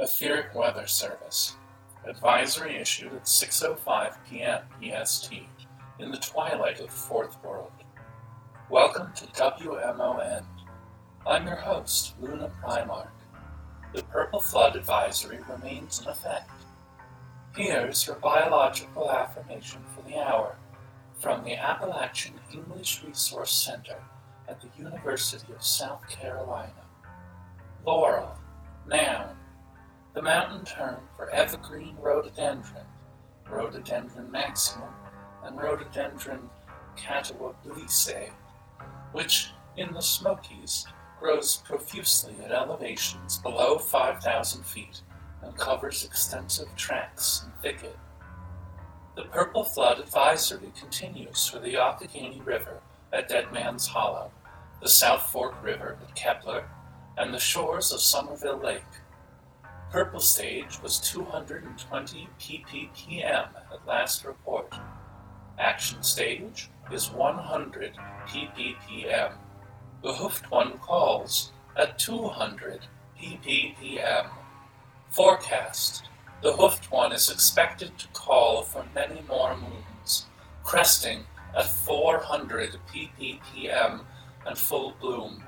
Etheric Weather Service. Advisory issued at 6.05 p.m. EST in the twilight of the Fourth World. Welcome to WMON. I'm your host, Luna Primark. The Purple Flood Advisory remains in effect. Here's your biological affirmation for the hour from the Appalachian English Resource Center at the University of South Carolina. Laurel, noun, the mountain term for evergreen rhododendron, rhododendron maximum, and rhododendron catawbiense, which in the Smokies grows profusely at elevations below 5,000 feet and covers extensive tracts and thicket. The Purple Flood Advisory continues for the Youghiogheny River at Dead Man's Hollow, the South Fork River at Kepler, and the shores of Somerville Lake. Purple stage was 220 ppm at last report. Action stage is 100 ppm. The hoofed one calls at 200 ppm. Forecast. The hoofed one is expected to call for many more moons, cresting at 400 ppm and full bloom.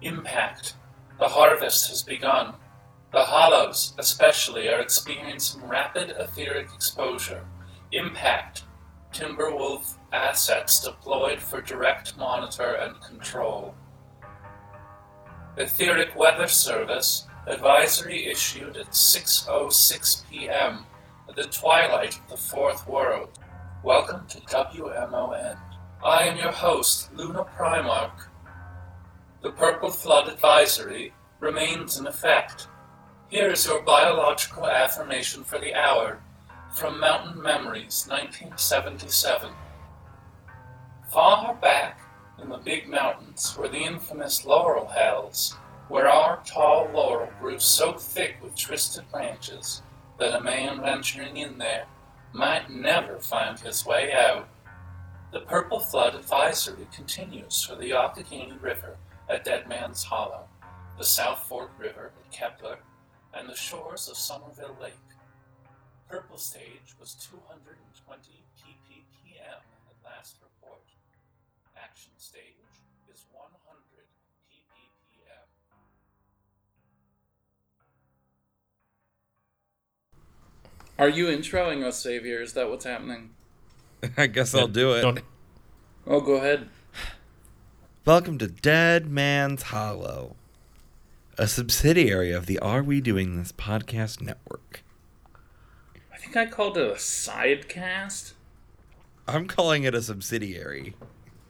Impact. The harvest has begun. The hollows, especially, are experiencing rapid etheric exposure. Impact. Timberwolf assets deployed for direct monitor and control. Etheric Weather Service advisory issued at 6:06 p.m. the twilight of the fourth world. Welcome to WMON. I am your host, Luna Primarch. The Purple Flood Advisory remains in effect. Here is your biological affirmation for the hour from Mountain Memories, 1977. Far back in the big mountains were the infamous laurel hills, where our tall laurel grew so thick with twisted branches that a man venturing in there might never find his way out. The Purple Flood Advisory continues for the Youghiogheny River at Dead Man's Hollow, the South Fork River at Kepler, and the shores of Somerville Lake. Purple stage was 220 ppm at last report. Action stage is 100 ppm. Are you introing us, Savior? Is that what's happening? I guess I'll do it. Don't- Oh, go ahead. Welcome to Dead Man's Hollow, a subsidiary of the Are We Doing This podcast network. I think I called it a sidecast. I'm calling it a subsidiary.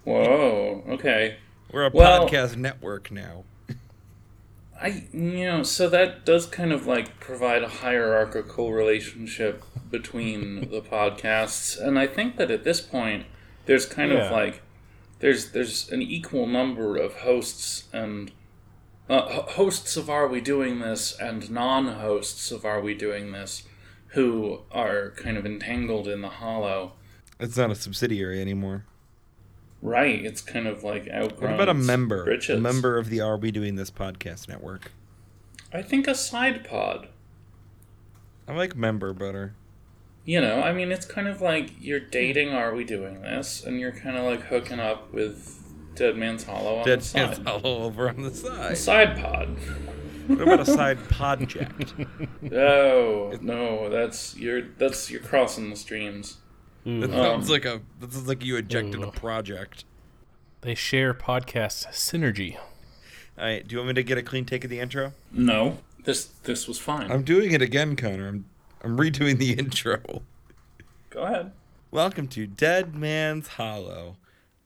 Whoa. Okay. We're a Well- podcast network now. I you know so that does kind of like provide a hierarchical relationship between the podcasts, and I think that at this point there's kind of like there's there's an equal number of hosts and uh, hosts of Are We Doing This and non-hosts of Are We Doing This who are kind of entangled in the hollow. It's not a subsidiary anymore. Right, it's kind of like outgrown. What about a member? A member of the Are We Doing This podcast network. I think a side pod. I like member better. You know, I mean, it's kind of like you're dating. Are we doing this? And you're kind of like hooking up with Dead Man's Hollow on Dead the side. Man's Hollow over on the A side. side pod. What about a side project? Oh no, that's you're that's you're crossing the streams. That Um, sounds like a. That sounds like you ejected a project. They share podcast synergy. All right. Do you want me to get a clean take of the intro? No, this this was fine. I'm doing it again, Connor. I'm I'm redoing the intro. Go ahead. Welcome to Dead Man's Hollow,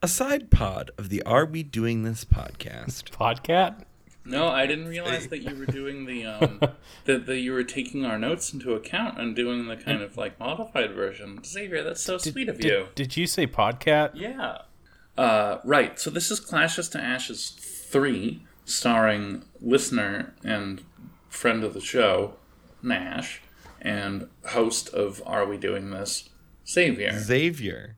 a side pod of the Are We Doing This podcast. Podcat? No, I didn't realize that you were doing the um that, that you were taking our notes into account and doing the kind of like modified version. Xavier, that's so sweet of did, you. Did you say podcat? Yeah. Uh, right. So this is Clashes to Ashes 3, starring listener and friend of the show, Nash, and host of Are We Doing This, Xavier. Xavier.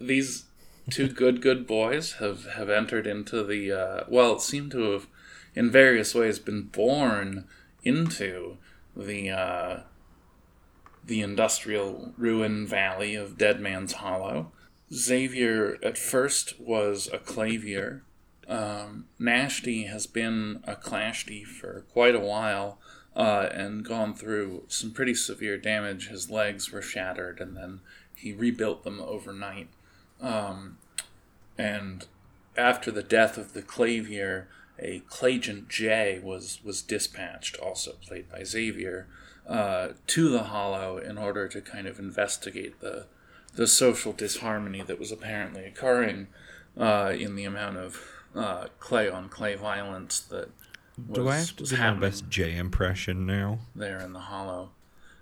These two good, good boys have, have entered into the, uh, well, seem to have in various ways been born into the uh, the industrial ruin valley of Dead Man's Hollow. Xavier at first was a clavier. Um, Nashty has been a clashty for quite a while uh, and gone through some pretty severe damage. His legs were shattered, and then he rebuilt them overnight. Um, and after the death of the clavier, a Clagent J was was dispatched, also played by Xavier, uh, to the Hollow in order to kind of investigate the the social disharmony that was apparently occurring uh, in the amount of uh, clay on clay violence that was, Do I have to do my best J impression now? there in the Hollow.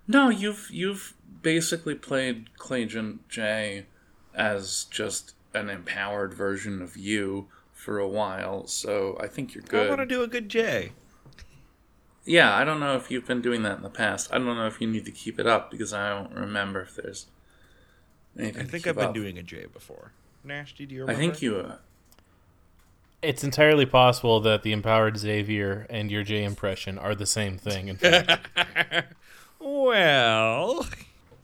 No, you've you've basically played Clagent J as just an empowered version of you for a while, so I think you're good. I want to do a good J. Yeah, I don't know if you've been doing that in the past. I don't know if you need to keep it up because I don't remember if there's anything. I to think keep I've been up. doing a J before. Nasty, do you I think you. Uh, It's entirely possible that the empowered Xavier and your J impression are the same thing. In fact, Well,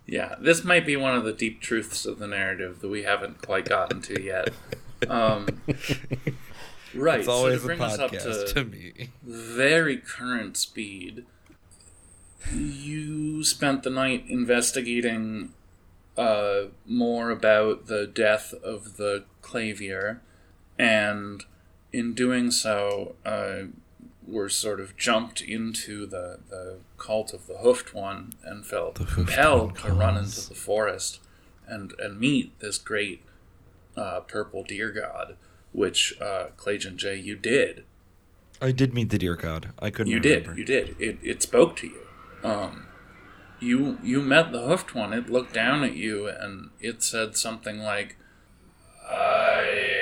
Yeah, this might be one of the deep truths of the narrative that we haven't quite gotten to yet. Um, right, it's always so to a bring us up to to me. very current speed, you spent the night investigating uh, more about the death of the clavier, and in doing so, uh, were sort of jumped into the, the cult of the hoofed one and felt compelled to run into the forest and, and meet this great uh, purple deer god, which uh, Clagent J, you did. I did meet the deer god. I couldn't. You remember. did. You did. It, it spoke to you. Um, you you met the hoofed one. It looked down at you and it said something like, "I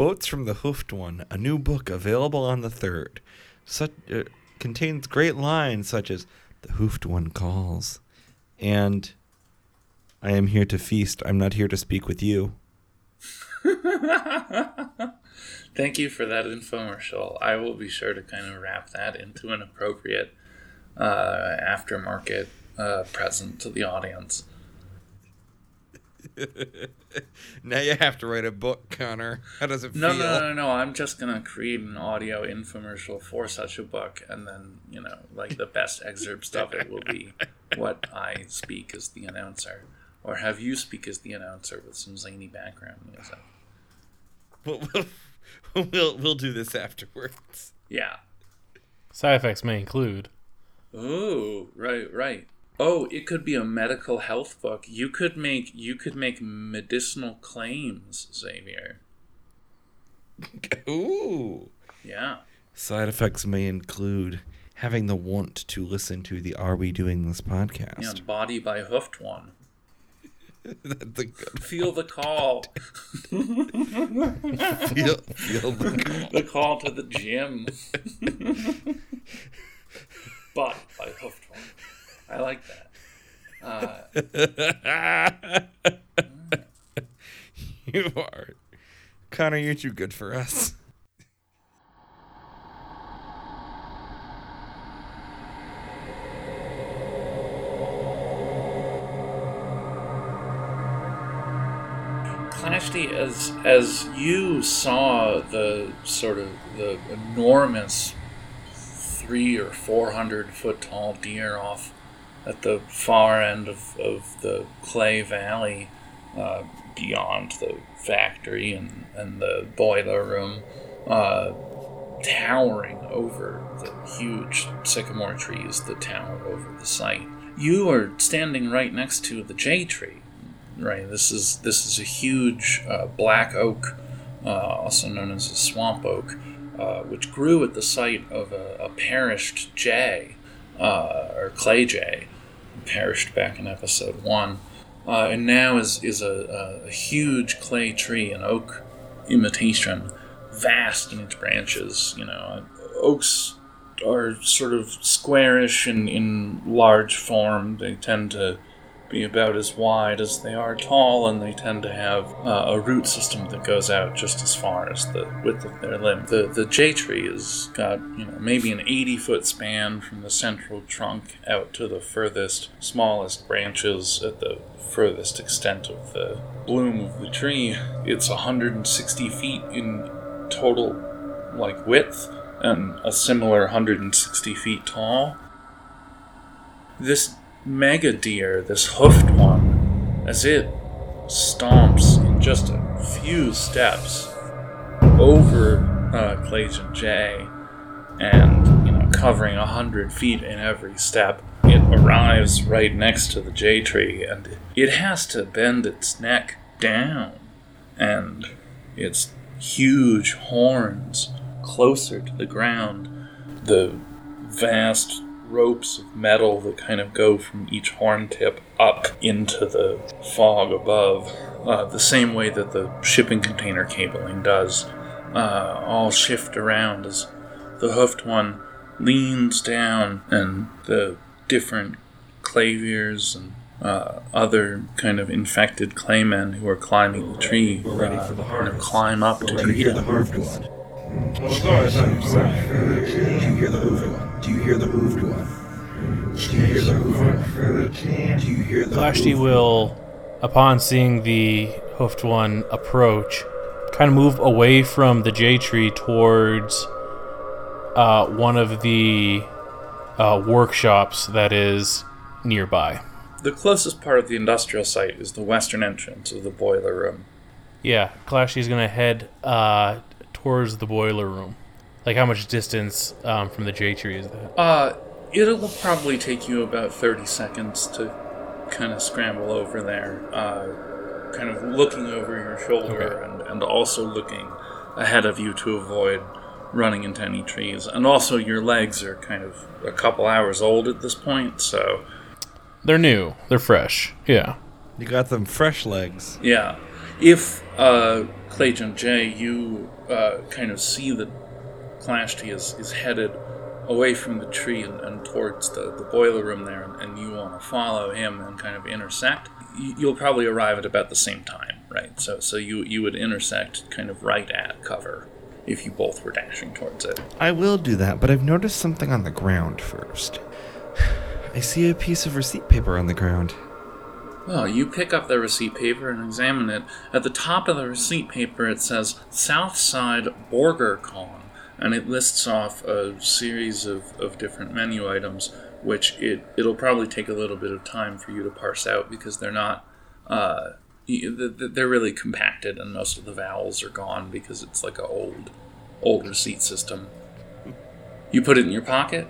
Quotes from the Hoofed One, a new book available on the third. Such uh, contains great lines such as "The Hoofed One calls," and "I am here to feast. I'm not here to speak with you." Thank you for that infomercial. I will be sure to kind of wrap that into an appropriate uh, aftermarket uh, present to the audience. Now you have to write a book, Connor. How does it No, feel? no, no, no. No. I'm just gonna create an audio infomercial for such a book, and then you know, like the best excerpts of it will be what I speak as the announcer, or have you speak as the announcer with some zany background music. We'll, we'll, we'll, we'll do this afterwards. Yeah. side effects may include Oh, right, right. Oh, it could be a medical health book. You could make you could make medicinal claims, Xavier. Ooh. Yeah. Side effects may include having the want to listen to the Are We Doing This podcast Yeah, body by hoofed one. Feel the call. feel, feel the the call to the gym. body by hoofed one. I like that. Uh, You are. Connor, you're too good for us. Clashty, as as you saw the sort of the enormous three or four hundred foot tall deer off at the far end of, of the clay valley, uh, beyond the factory and, and the boiler room, uh, towering over the huge sycamore trees that tower over the site. You are standing right next to the J tree, right? This is this is a huge uh, black oak, uh, also known as a swamp oak, uh, which grew at the site of a, a perished jay, uh, or clay jay, perished back in episode one, uh, and now is is a, a, huge clay tree, an oak imitation, vast in its branches. You know, oaks are sort of squarish and in large form. They tend to be about as wide as they are tall, and they tend to have uh, a root system that goes out just as far as the width of their limb. The the J tree has got you know maybe an 80 foot span from the central trunk out to the furthest, smallest branches at the furthest extent of the bloom of the tree. It's 160 feet in total, like width, and a similar 160 feet tall. This mega deer, this hoofed one, as it stomps in just a few steps over uh, Clayton J, and you know, covering a hundred feet in every step, it arrives right next to the J tree, and it has to bend its neck down, and its huge horns closer to the ground, the vast ropes of metal that kind of go from each horn tip up into the fog above, uh, the same way that the shipping container cabling does, uh, all shift around as the hoofed one leans down and the different claviers and uh, other kind of infected claymen who are climbing the tree uh, kind of climb up to Do you hear the hoofed one? Do you hear the hoofed one? Do you hear the hoofed one? Do you hear the hoofed one? Do you hear the Clashty will, upon seeing the hoofed one approach, kind of move away from the J tree towards uh, one of the uh, workshops that is nearby. The closest part of the industrial site is the western entrance of the boiler room. Yeah, Clashy's gonna head uh, towards the boiler room. Like, how much distance um, from the J tree is that? Uh, it'll probably take you about 30 seconds to kind of scramble over there, uh, kind of looking over your shoulder and, and also looking ahead of you to avoid running into any trees. And also, your legs are kind of a couple hours old at this point, so They're new. They're fresh. Yeah. You got them fresh legs. yeah. If, uh, Clayton J, you uh, kind of see that Clashty is, is headed away from the tree and, and towards the, the boiler room there, and, and you want to follow him and kind of intersect, you, you'll probably arrive at about the same time, right? So, so you, you would intersect kind of right at cover if you both were dashing towards it. I will do that, but I've noticed something on the ground first. I see a piece of receipt paper on the ground. Well, you pick up the receipt paper and examine it. At the top of the receipt paper, it says Southside Burger Con, and it lists off a series of, of different menu items, which it, it'll probably take a little bit of time for you to parse out because they're not. Uh, y- th- th- they're really compacted, and most of the vowels are gone because it's like an old, old receipt system. You put it in your pocket.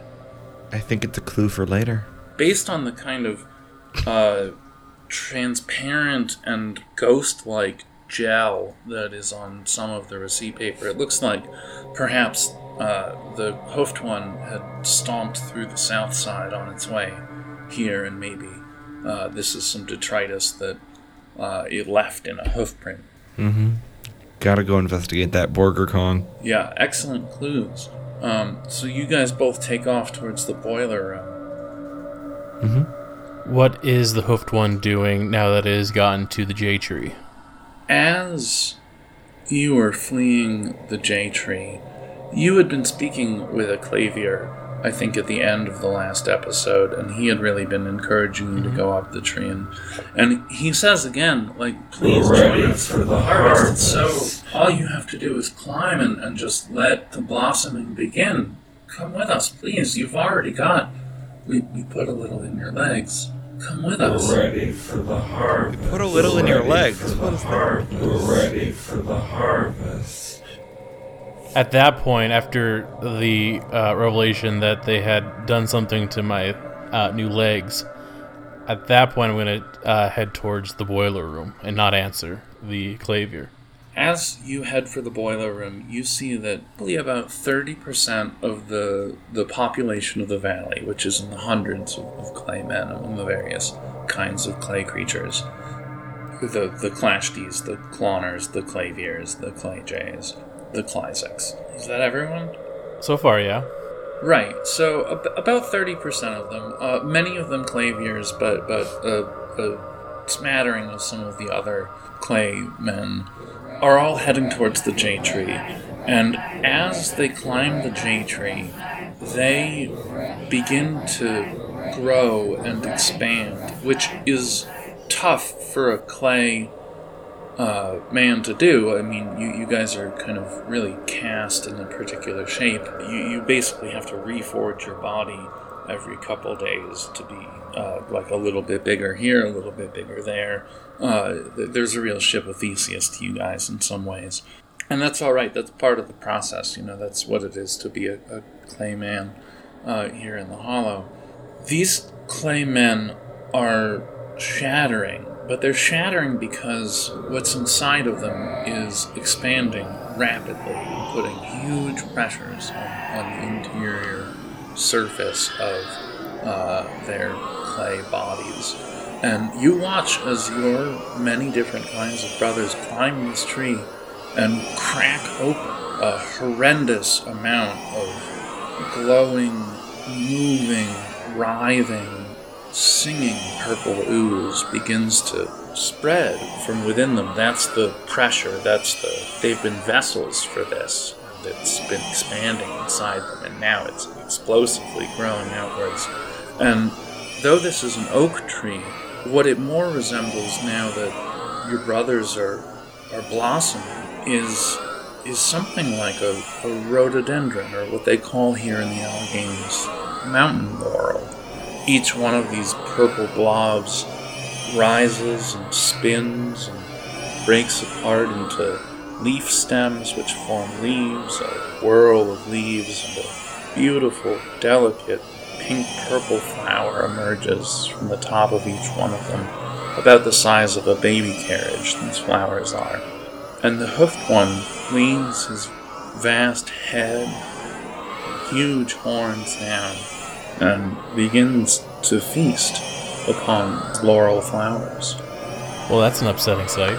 I think it's a clue for later. based on the kind of uh, transparent and ghost like gel that is on some of the receipt paper, it looks like perhaps uh, the hoofed one had stomped through the south side on its way here, and maybe uh, this is some detritus that uh, it left in a hoof print. Gotta go investigate that Burger Kong. Yeah, excellent clues. Um, so you guys both take off towards the boiler room. What is the hoofed one doing now that it has gotten to the J tree? As you were fleeing the J tree, you had been speaking with a clavier, I think, at the end of the last episode, and he had really been encouraging you to mm-hmm. go up the tree. And, and he says again, like, please join us for the harvest. So all you have to do is climb and, and just let the blossoming begin. Come with us, please. You've already got. We, we put a little in your legs. Come with us. We're Ready for the harvest. Put a little in your legs. What is that? We're ready for the harvest. At that point, after the uh, revelation that they had done something to my uh, new legs, at that point, I'm going to uh, head towards the boiler room and not answer the clavier. As you head for the boiler room, you see that probably about 30% of the the population of the valley, which is in the hundreds of, of clay men among the various kinds of clay creatures, the the clashties, the cloners, the claviers, the clay jays, the Clysex. Is that everyone? So far, yeah. Right. So ab- about thirty percent of them, uh, many of them claviers, but but uh, a smattering of some of the other clay men, are all heading towards the J tree. And as they climb the J tree, they begin to grow and expand, which is tough for a clay uh, man to do. I mean, you, you guys are kind of really cast in a particular shape. You, you basically have to reforge your body every couple days to be uh, like a little bit bigger here, a little bit bigger there. Uh, th- there's a real ship of Theseus to you guys in some ways. And that's all right. That's part of the process. You know, that's what it is to be a, a clay man uh, here in the Hollow. These clay men are shattering, but they're shattering because what's inside of them is expanding rapidly and putting huge pressures on, on the interior surface of uh, their clay bodies. And you watch as your many different kinds of brothers climb this tree and crack open a horrendous amount of glowing, moving, writhing, singing purple ooze begins to spread from within them. That's the pressure. That's the. They've been vessels for this. It's been expanding inside them, and now it's explosively growing outwards. And though this is an oak tree, what it more resembles now that your brothers are are blossoming is is something like a, a rhododendron, or what they call here in the Alleghenies mountain laurel. Each one of these purple blobs rises and spins and breaks apart into leaf stems, which form leaves, a whirl of leaves, and a beautiful, delicate pink purple flower emerges from the top of each one of them, about the size of a baby carriage, these flowers are. And the hoofed one leans his vast head, huge horns down, and begins to feast upon laurel flowers. Well, that's an upsetting sight.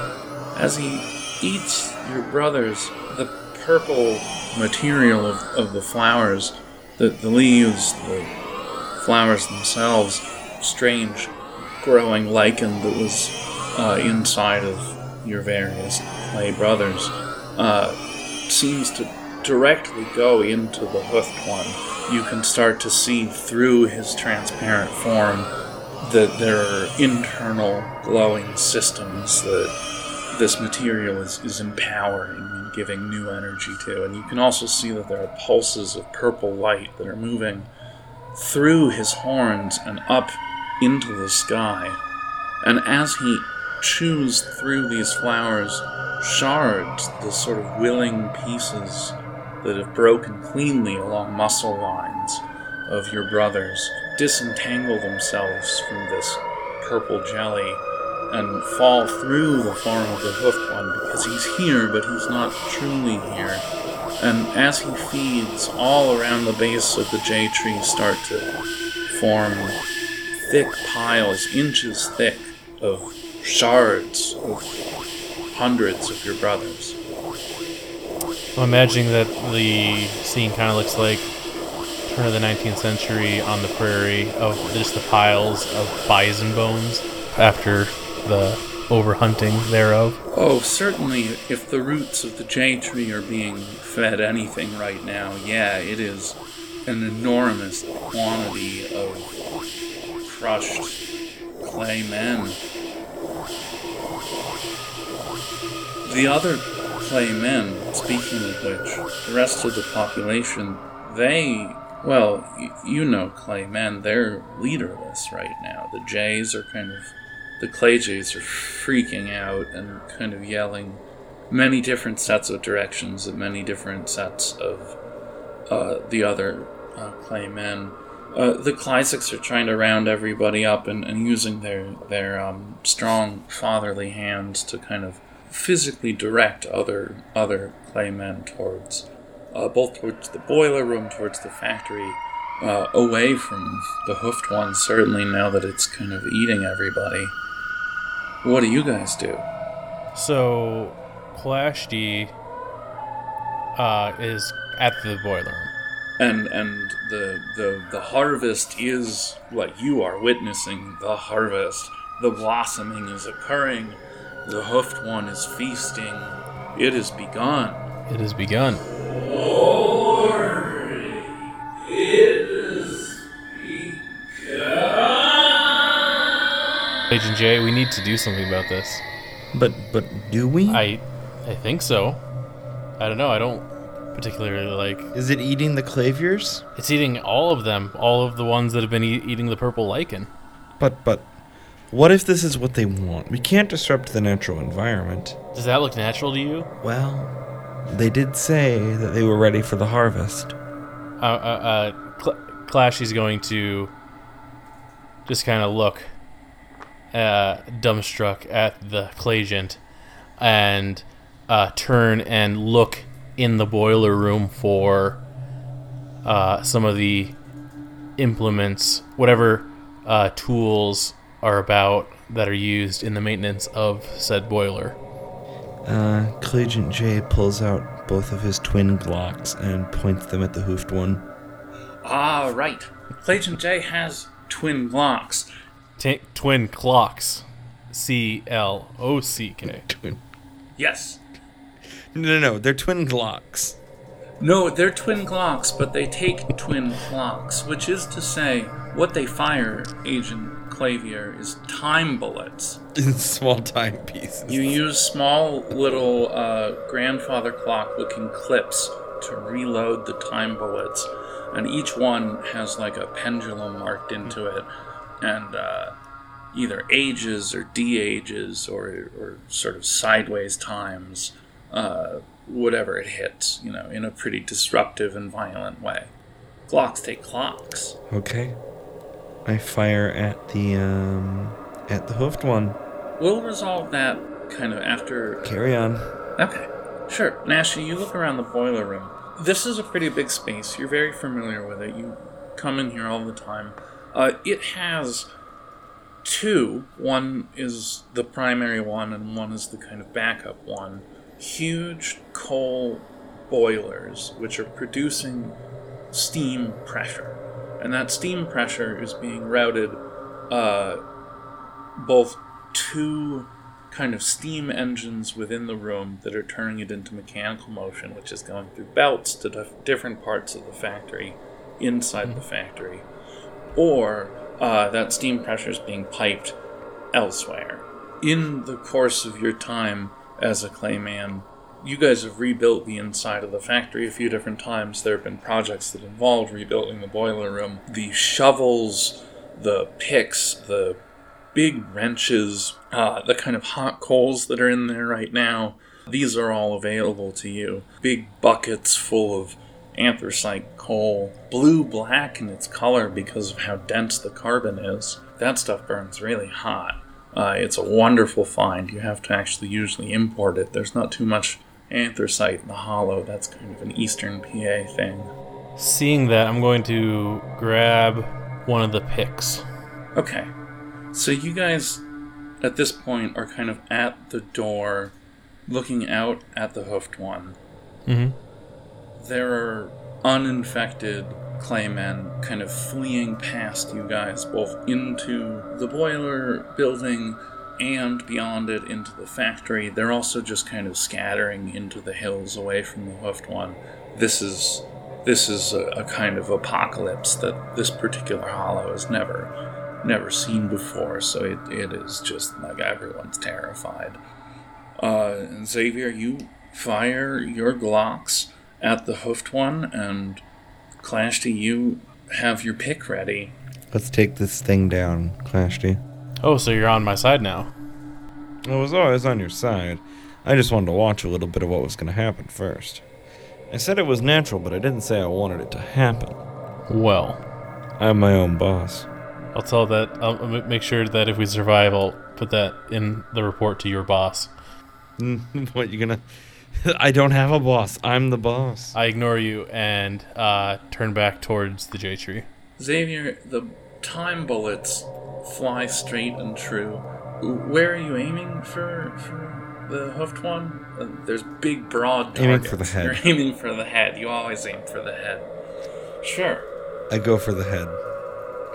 As he eats your brothers, the purple material of, of the flowers, the, the leaves, the flowers themselves, strange growing lichen that was uh, inside of your various clay brothers, uh, seems to directly go into the hoofed one. You can start to see through his transparent form that there are internal glowing systems that this material is, is empowering and giving new energy to. And you can also see that there are pulses of purple light that are moving through his horns and up into the sky. And as he chews through these flowers, shards, the sort of willing pieces that have broken cleanly along muscle lines of your brothers, disentangle themselves from this purple jelly and fall through the form of the hoofed one because he's here, but he's not truly here. And as he feeds, all around the base of the J tree start to form thick piles, inches thick, of shards of hundreds of your brothers. I'm imagining that the scene kind of looks like turn of the 19th century on the prairie of just the piles of bison bones after the overhunting thereof. Oh, certainly, if the roots of the J tree are being fed anything right now, yeah, it is an enormous quantity of crushed clay men. The other clay men, speaking of which, the rest of the population, they, well, y- you know clay men, they're leaderless right now. The Jays are kind of, the clay Jays are freaking out and kind of yelling many different sets of directions at many different sets of uh, the other uh, clay men. Uh, the Clysics are trying to round everybody up and, and using their their um, strong fatherly hands to kind of physically direct other other clay men towards uh, both towards the boiler room, towards the factory, uh, away from the hoofed one. Certainly now that it's kind of eating everybody. What do you guys do? So, Clashty uh, is at the boiler room. and and the the the harvest is like you are witnessing the harvest the blossoming is occurring the hoofed one is feasting it has begun It has begun. Agent J, we need to do something about this. But but do we? I, I think so. I don't know. I don't particularly like. Is it eating the claviers? It's eating all of them. All of the ones that have been e- eating the purple lichen. But but what if this is what they want? We can't disrupt the natural environment. Does that look natural to you? Well, they did say that they were ready for the harvest. Uh, uh, uh, Cl- Clash is going to just kind of look uh, dumbstruck at the Clagent and uh, turn and look in the boiler room for uh, some of the implements, whatever uh, tools are about that are used in the maintenance of said boiler. Uh, Clagent J pulls out both of his twin Glocks and points them at the hoofed one. ah right Clayton J has twin glocks T- twin clocks. C L O C K. Twin. yes No, no, no, they're twin clocks. no they're twin clocks, but they take twin clocks which is to say what they fire agent clavier is time bullets In small timepieces. You use small little uh, grandfather clock looking clips to reload the time bullets, and each one has like a pendulum marked into it, and uh, either ages or de-ages or, or sort of sideways times, uh, whatever it hits, you know, in a pretty disruptive and violent way. Glocks take clocks. Okay. I fire at the um at the hoofed one. We'll resolve that kind of after Carry on. Okay, sure. Nasha, you look around the boiler room. This is a pretty big space. You're very familiar with it. You come in here all the time. Uh, it has two. One is the primary one, and one is the kind of backup one. Huge coal boilers, which are producing steam pressure. And that steam pressure is being routed uh, both to kind of steam engines within the room that are turning it into mechanical motion, which is going through belts to dif- different parts of the factory inside the factory, or uh, that steam pressure is being piped elsewhere. In the course of your time as a clayman, you guys have rebuilt the inside of the factory a few different times. There have been projects that involved rebuilding the boiler room. The shovels, the picks, the big wrenches, uh, the kind of hot coals that are in there right now, these are all available to you. Big buckets full of anthracite coal, blue black in its color because of how dense the carbon is. That stuff burns really hot. Uh, it's a wonderful find. You have to actually usually import it. There's not too much anthracite in the hollow. That's kind of an eastern PA thing. Seeing that, I'm going to grab one of the picks. Okay. So you guys at this point are kind of at the door looking out at the hoofed one. Mhm. There are uninfected claymen kind of fleeing past you guys, both into the boiler building and beyond it into the factory. They're also just kind of scattering into the hills away from the hoofed one. This is this is a, a kind of apocalypse that this particular hollow has never never seen before, so it, it is just like everyone's terrified. Uh, Xavier, you fire your Glocks at the hoofed one, and Clashty, you have your pick ready. Let's take this thing down, Clashty. Oh, so you're on my side now. I was always on your side. I just wanted to watch a little bit of what was going to happen first. I said it was natural, but I didn't say I wanted it to happen. Well, I'm my own boss. I'll tell that. I'll make sure that if we survive, I'll put that in the report to your boss. what you gonna? I don't have a boss. I'm the boss. I ignore you and uh, turn back towards the J tree. Xavier, the time bullets fly straight and true. Where are you aiming for, for the hoofed one? Uh, there's big, broad targets. Aiming for the head. You're aiming for the head. You always aim for the head. Sure. I go for the head.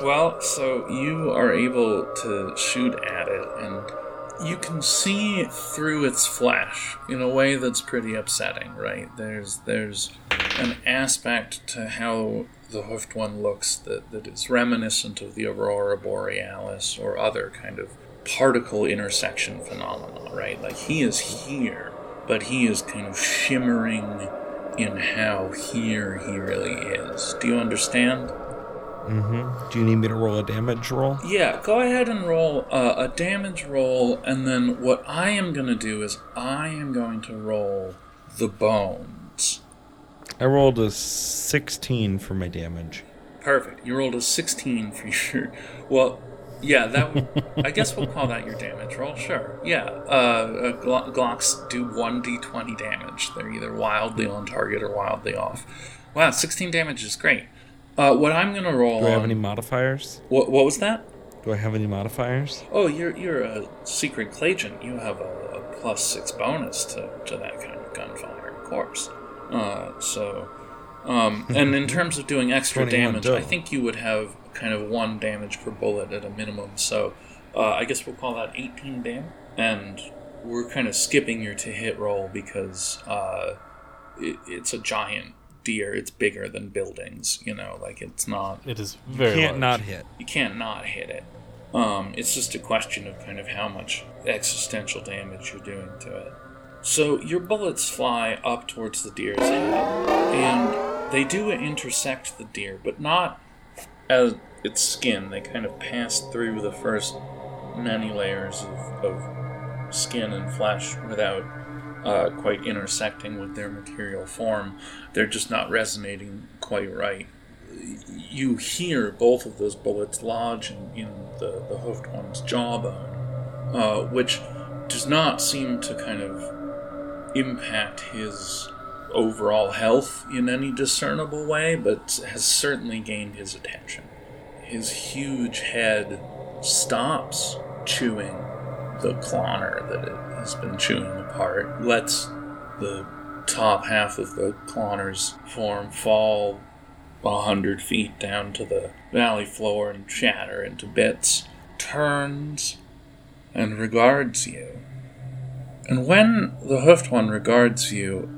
Well, so you are able to shoot at it, and you can see through its flesh in a way that's pretty upsetting, right? There's there's an aspect to how the hoofed one looks that, that is reminiscent of the aurora borealis or other kind of particle intersection phenomena, right? Like he is here, but he is kind of shimmering in how here he really is. Do you understand? Mm-hmm. Do you need me to roll a damage roll? Yeah, go ahead and roll uh, a damage roll, and then what I am going to do is I am going to roll the bones. I rolled a 16 for my damage. Perfect. You rolled a 16 for your. Well, yeah, that. would- I guess we'll call that your damage roll. Sure. Yeah. Uh, uh, Glo- Glocks do 1d20 damage. They're either wildly on target or wildly off. Wow, 16 damage is great. Uh, what I'm going to roll. Do I have on- any modifiers? what, what was that? Do I have any modifiers? Oh, you're you're a secret Clagent. You have a, a plus six bonus to, to that kind of gunfire, of course. Uh, so, um, and in terms of doing extra 21 damage, I think you would have kind of one damage per bullet at a minimum. So, uh, I guess we'll call that 18 damage. And we're kind of skipping your to hit roll because uh, it, it's a giant deer. It's bigger than buildings. You know, like it's not It is very You Can't large. not hit. you can't not hit it. Um, it's just a question of kind of how much existential damage you're doing to it. So your bullets fly up towards the deer's head, and they do intersect the deer, but not as its skin. They kind of pass through the first many layers of, of skin and flesh without uh, quite intersecting with their material form. They're just not resonating quite right you hear both of those bullets lodge in, in the, the hoofed one's jawbone, uh, which does not seem to kind of impact his overall health in any discernible way, but has certainly gained his attention. His huge head stops chewing the cloner that it has been chewing apart, lets the top half of the cloner's form fall a hundred feet down to the valley floor and shatter into bits, turns and regards you. And when the hoofed one regards you,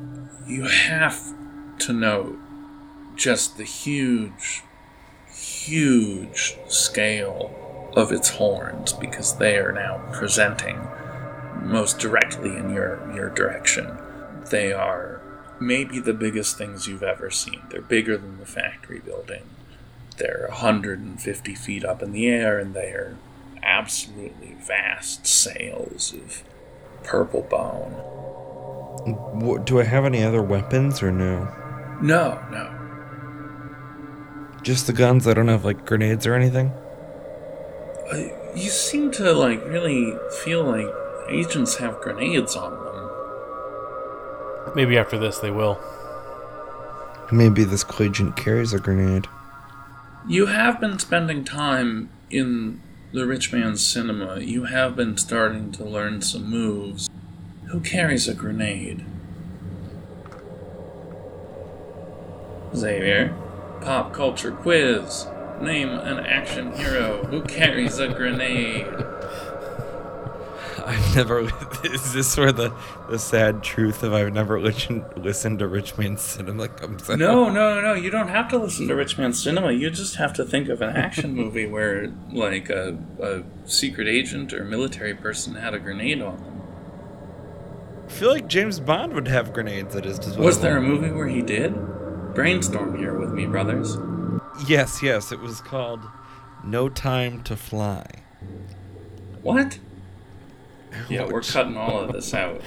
you have to note just the huge, huge scale of its horns because they are now presenting most directly in your, your direction. They are maybe the biggest things you've ever seen. They're bigger than the factory building. They're 150 feet up in the air, and they are absolutely vast sails of purple bone. Do I have any other weapons or no? No, no. Just the guns. I don't have like grenades or anything. Uh, you seem to like really feel like agents have grenades on them. Maybe after this they will. Maybe this Clagent carries a grenade. You have been spending time in the rich man's cinema. You have been starting to learn some moves. Who carries a grenade? Xavier, pop culture quiz. Name an action hero who carries a grenade. I've never. Is this where the the sad truth of I've never listened listened to Rich Man Cinema comes out? No, no, no. You don't have to listen to Rich Man Cinema. You just have to think of an action movie where, like, a, a secret agent or military person had a grenade on them. I feel like James Bond would have grenades at his disposal. Was there a movie where he did? Brainstorm here with me, brothers. Yes, yes. It was called No Time to Fly. What? Yeah, we're cutting all of this out.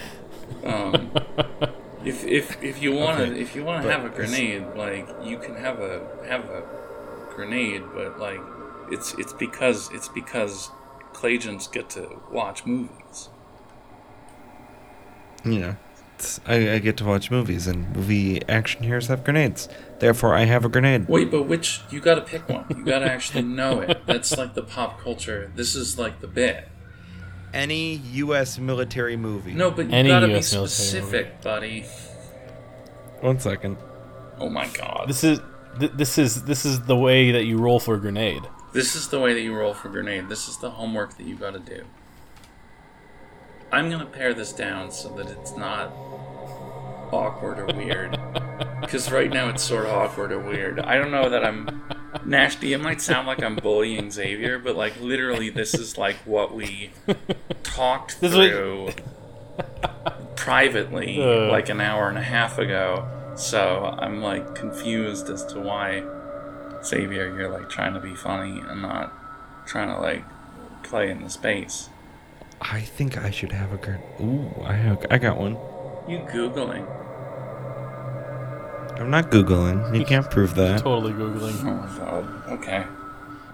Um, if if if you want to Okay, if you want to have a grenade, like you can have a have a grenade, but like it's it's because it's because Clagents get to watch movies. It's, I, I get to watch movies, and movie action heroes have grenades. Therefore, I have a grenade. Wait, but which you got to pick one. You got to actually know it. That's like the pop culture. This is like the bit. Any U.S. military movie. No, but you Any gotta be US military specific, buddy. One second. Oh my god. This is th- this is this is the way that you roll for a grenade. This is the way that you roll for grenade. This is the homework that you gotta do. I'm gonna pare this down so that it's not awkward or weird. Because right now it's sort of awkward or weird. I don't know that I'm. Nashty, it might sound like I'm bullying Xavier, but like literally, this is like what we talked This is what- through privately Uh. like an hour and a half ago. So I'm like confused as to why Xavier, you're like trying to be funny and not trying to like play in the space. I think I should have a grenade. Ooh, I have, I got one. You googling? I'm not googling. You can't prove that. Totally googling. Oh my god. Okay.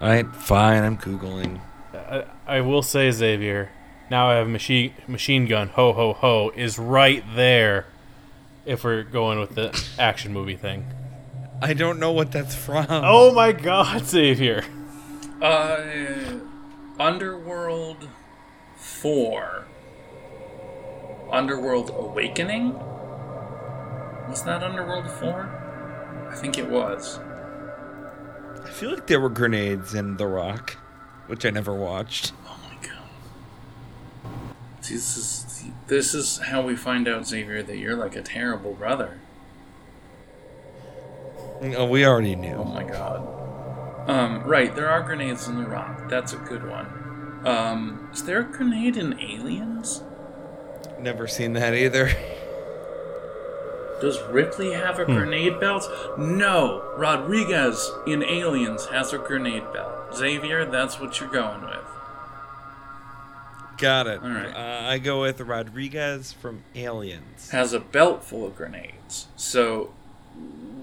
All right, fine. I'm googling. I, I will say, Xavier. Now I have machine machine gun. Ho ho ho is right there. If we're going with the action movie thing. I don't know what that's from. Oh my God, Xavier! Uh, Underworld Four. Underworld Awakening. Was that Underworld Four? I think it was. I feel like there were grenades in The Rock, which I never watched. Oh my god. See, this is this is how we find out, Xavier, that you're like a terrible brother. Oh, we already knew. Oh my god. Um, right, there are grenades in the rock. That's a good one. Um, is there a grenade in Aliens? Never seen that either. Does Ripley have a grenade belt? No, Rodriguez in Aliens has a grenade belt. Xavier, that's what you're going with. Got it. All right. Uh, I go with Rodriguez from Aliens. Has a belt full of grenades. So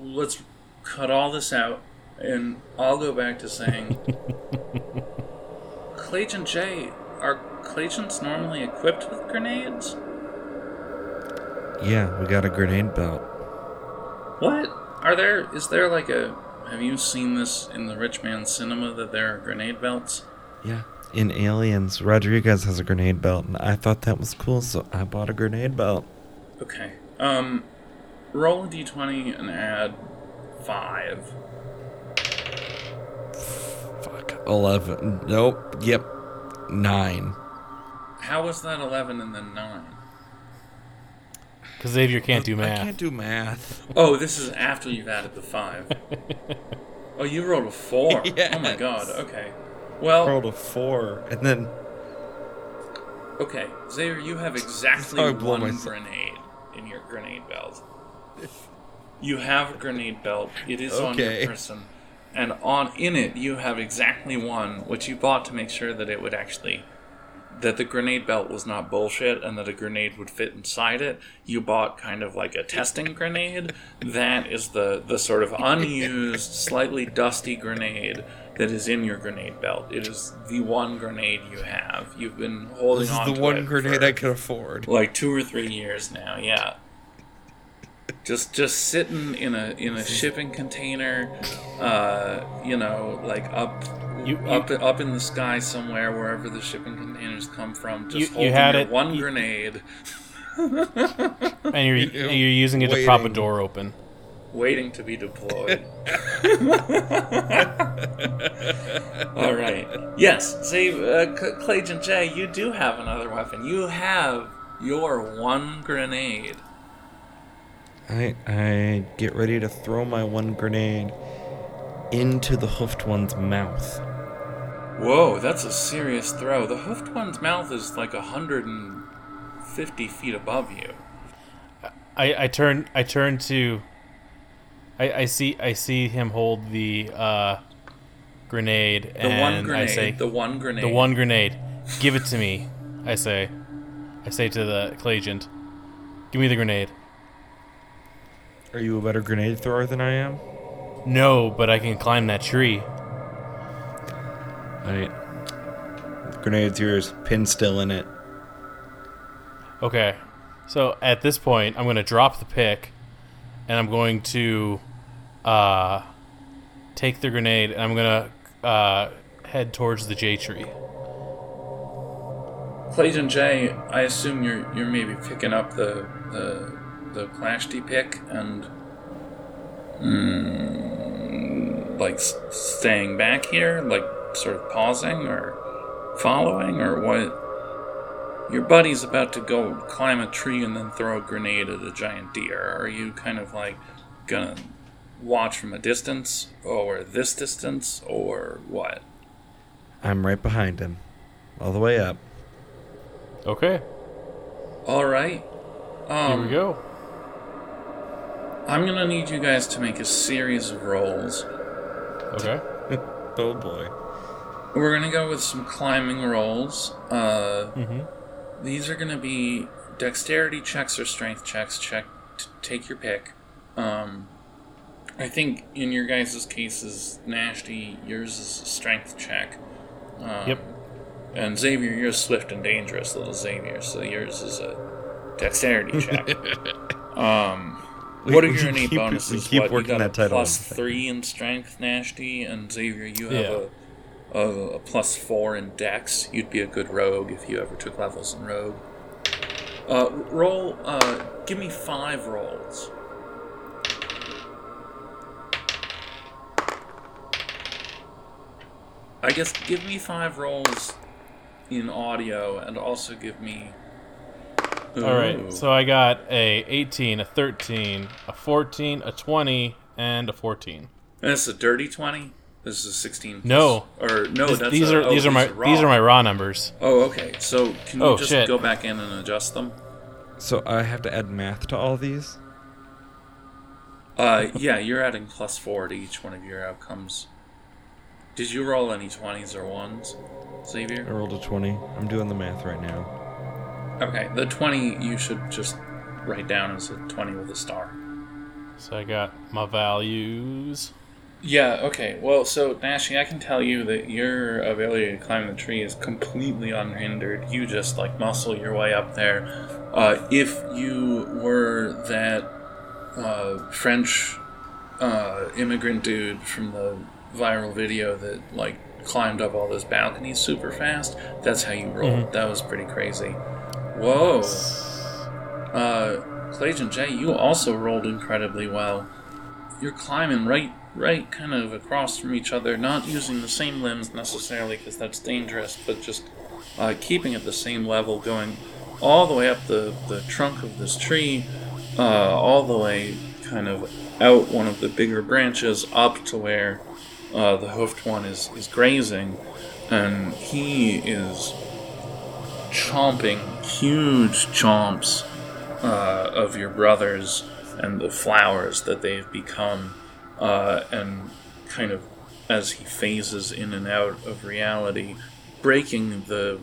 let's cut all this out, and I'll go back to saying Clayton J. Are Claytons normally equipped with grenades? Yeah, we got a grenade belt. What? Are there? Is there like a? Have you seen this in the rich man cinema that there are grenade belts? Yeah. In Aliens, Rodriguez has a grenade belt, and I thought that was cool, so I bought a grenade belt. Okay. Um, roll a d20 and add five. Fuck. 11. Nope. Yep. 9. How was that eleven and then nine? Because Xavier can't do math. I math. can't do math. Oh, this is after you've added the five. oh, you rolled a four. Oh my god. Okay. Well, rolled a 4. And then. okay, Xavier, you have exactly how I blow one myself. grenade in your grenade belt. You have a grenade belt. It is on Okay. your person, and on in it you have exactly one, which you bought to make sure that it would actually that the grenade belt was not bullshit and that a grenade would fit inside it. You bought kind of like a testing grenade. That is the the sort of unused, slightly dusty grenade that is in your grenade belt. It is the one grenade you have. You've been holding This is on the one grenade I could afford. like two or three years now. Yeah, just just sitting in a in a shipping container, uh, you know, like up You- you- up up in the sky somewhere, wherever the shipping containers come from. Just You- you holding had it- one you- grenade, and you're and you're using it to prop a door open. waiting to be deployed. All right. Yes, say, uh, C- Clayton J, you do have another weapon. You have your one grenade. I I get ready to throw my one grenade into the hoofed one's mouth. Whoa, that's a serious throw. The hoofed one's mouth is like a hundred and fifty feet above you. I, I turn I turn to I, I see I see him hold the uh, grenade The and one grenade. I say the one grenade. the one grenade. Give it to me. I say. I say to the Clagent. Give me the grenade. Are you a better grenade thrower than I am? No, but I can climb that tree. Right. Grenade's yours. Pin still in it. Okay. So at this point, I'm going to drop the pick, and I'm going to uh, take the grenade, and I'm going to uh, head towards the J tree. Clayton J, I assume you're you're maybe picking up the the the Clashty pick and mm, like staying back here, like sort of pausing or following or what? Your buddy's about to go climb a tree and then throw a grenade at a giant deer. Are you kind of like gonna watch from a distance or this distance or what? I'm right behind him, all the way up. Okay, All right. Um, here we go. I'm gonna need you guys to make a series of rolls. Okay. Oh boy. We're gonna go with some climbing rolls. Uh, Mm-hmm. these are gonna be dexterity checks or strength checks. Check, t- take your pick. Um, I think in your guys' cases, Nashty, yours is a strength check. Um, Yep. And Xavier, you're swift and dangerous, little Xavier, so yours is a dexterity check. um, We- what are your innate keep- we bonuses? keep what, working you got that a title three in strength, Nashty, and Xavier, you have Yeah. a, a, a plus four in dex. You'd be a good rogue if you ever took levels in rogue. Uh, roll, uh, give me five rolls. I guess give me five rolls in audio and also give me. All Ooh. right. So I got a 18, a 13, a 14, a 20, and a 14. And this is a dirty 20? This is a 16. No. Or, no, This- that's these a- are oh, these are my raw. these are my raw numbers. Oh, okay. So can you Oh, just shit. go back in and adjust them? So I have to add math to all these. Uh, yeah, you're adding plus four to each one of your outcomes. Did you roll any 20s or 1s, Xavier? I Xavier? rolled a twenty. I'm doing the math right now. Okay, the 20 you should just write down as a 20 with a star. So I got my values. Yeah, okay. Well, so Nashty, I can tell you that your ability to climb the tree is completely unhindered. You just like muscle your way up there. Uh, if you were that uh, French uh, immigrant dude from the viral video that like climbed up all those balconies super fast, that's how you rolled. That was pretty crazy. Whoa. Uh, Clayton J, you also rolled incredibly well. You're climbing right, right, kind of across from each other, not using the same limbs necessarily because that's dangerous, but just uh, keeping at the same level, going all the way up the, the trunk of this tree, uh, all the way kind of out one of the bigger branches up to where uh, the hoofed one is, is grazing, and he is chomping huge chomps uh, of your brothers and the flowers that they've become, uh, and kind of as he phases in and out of reality, breaking the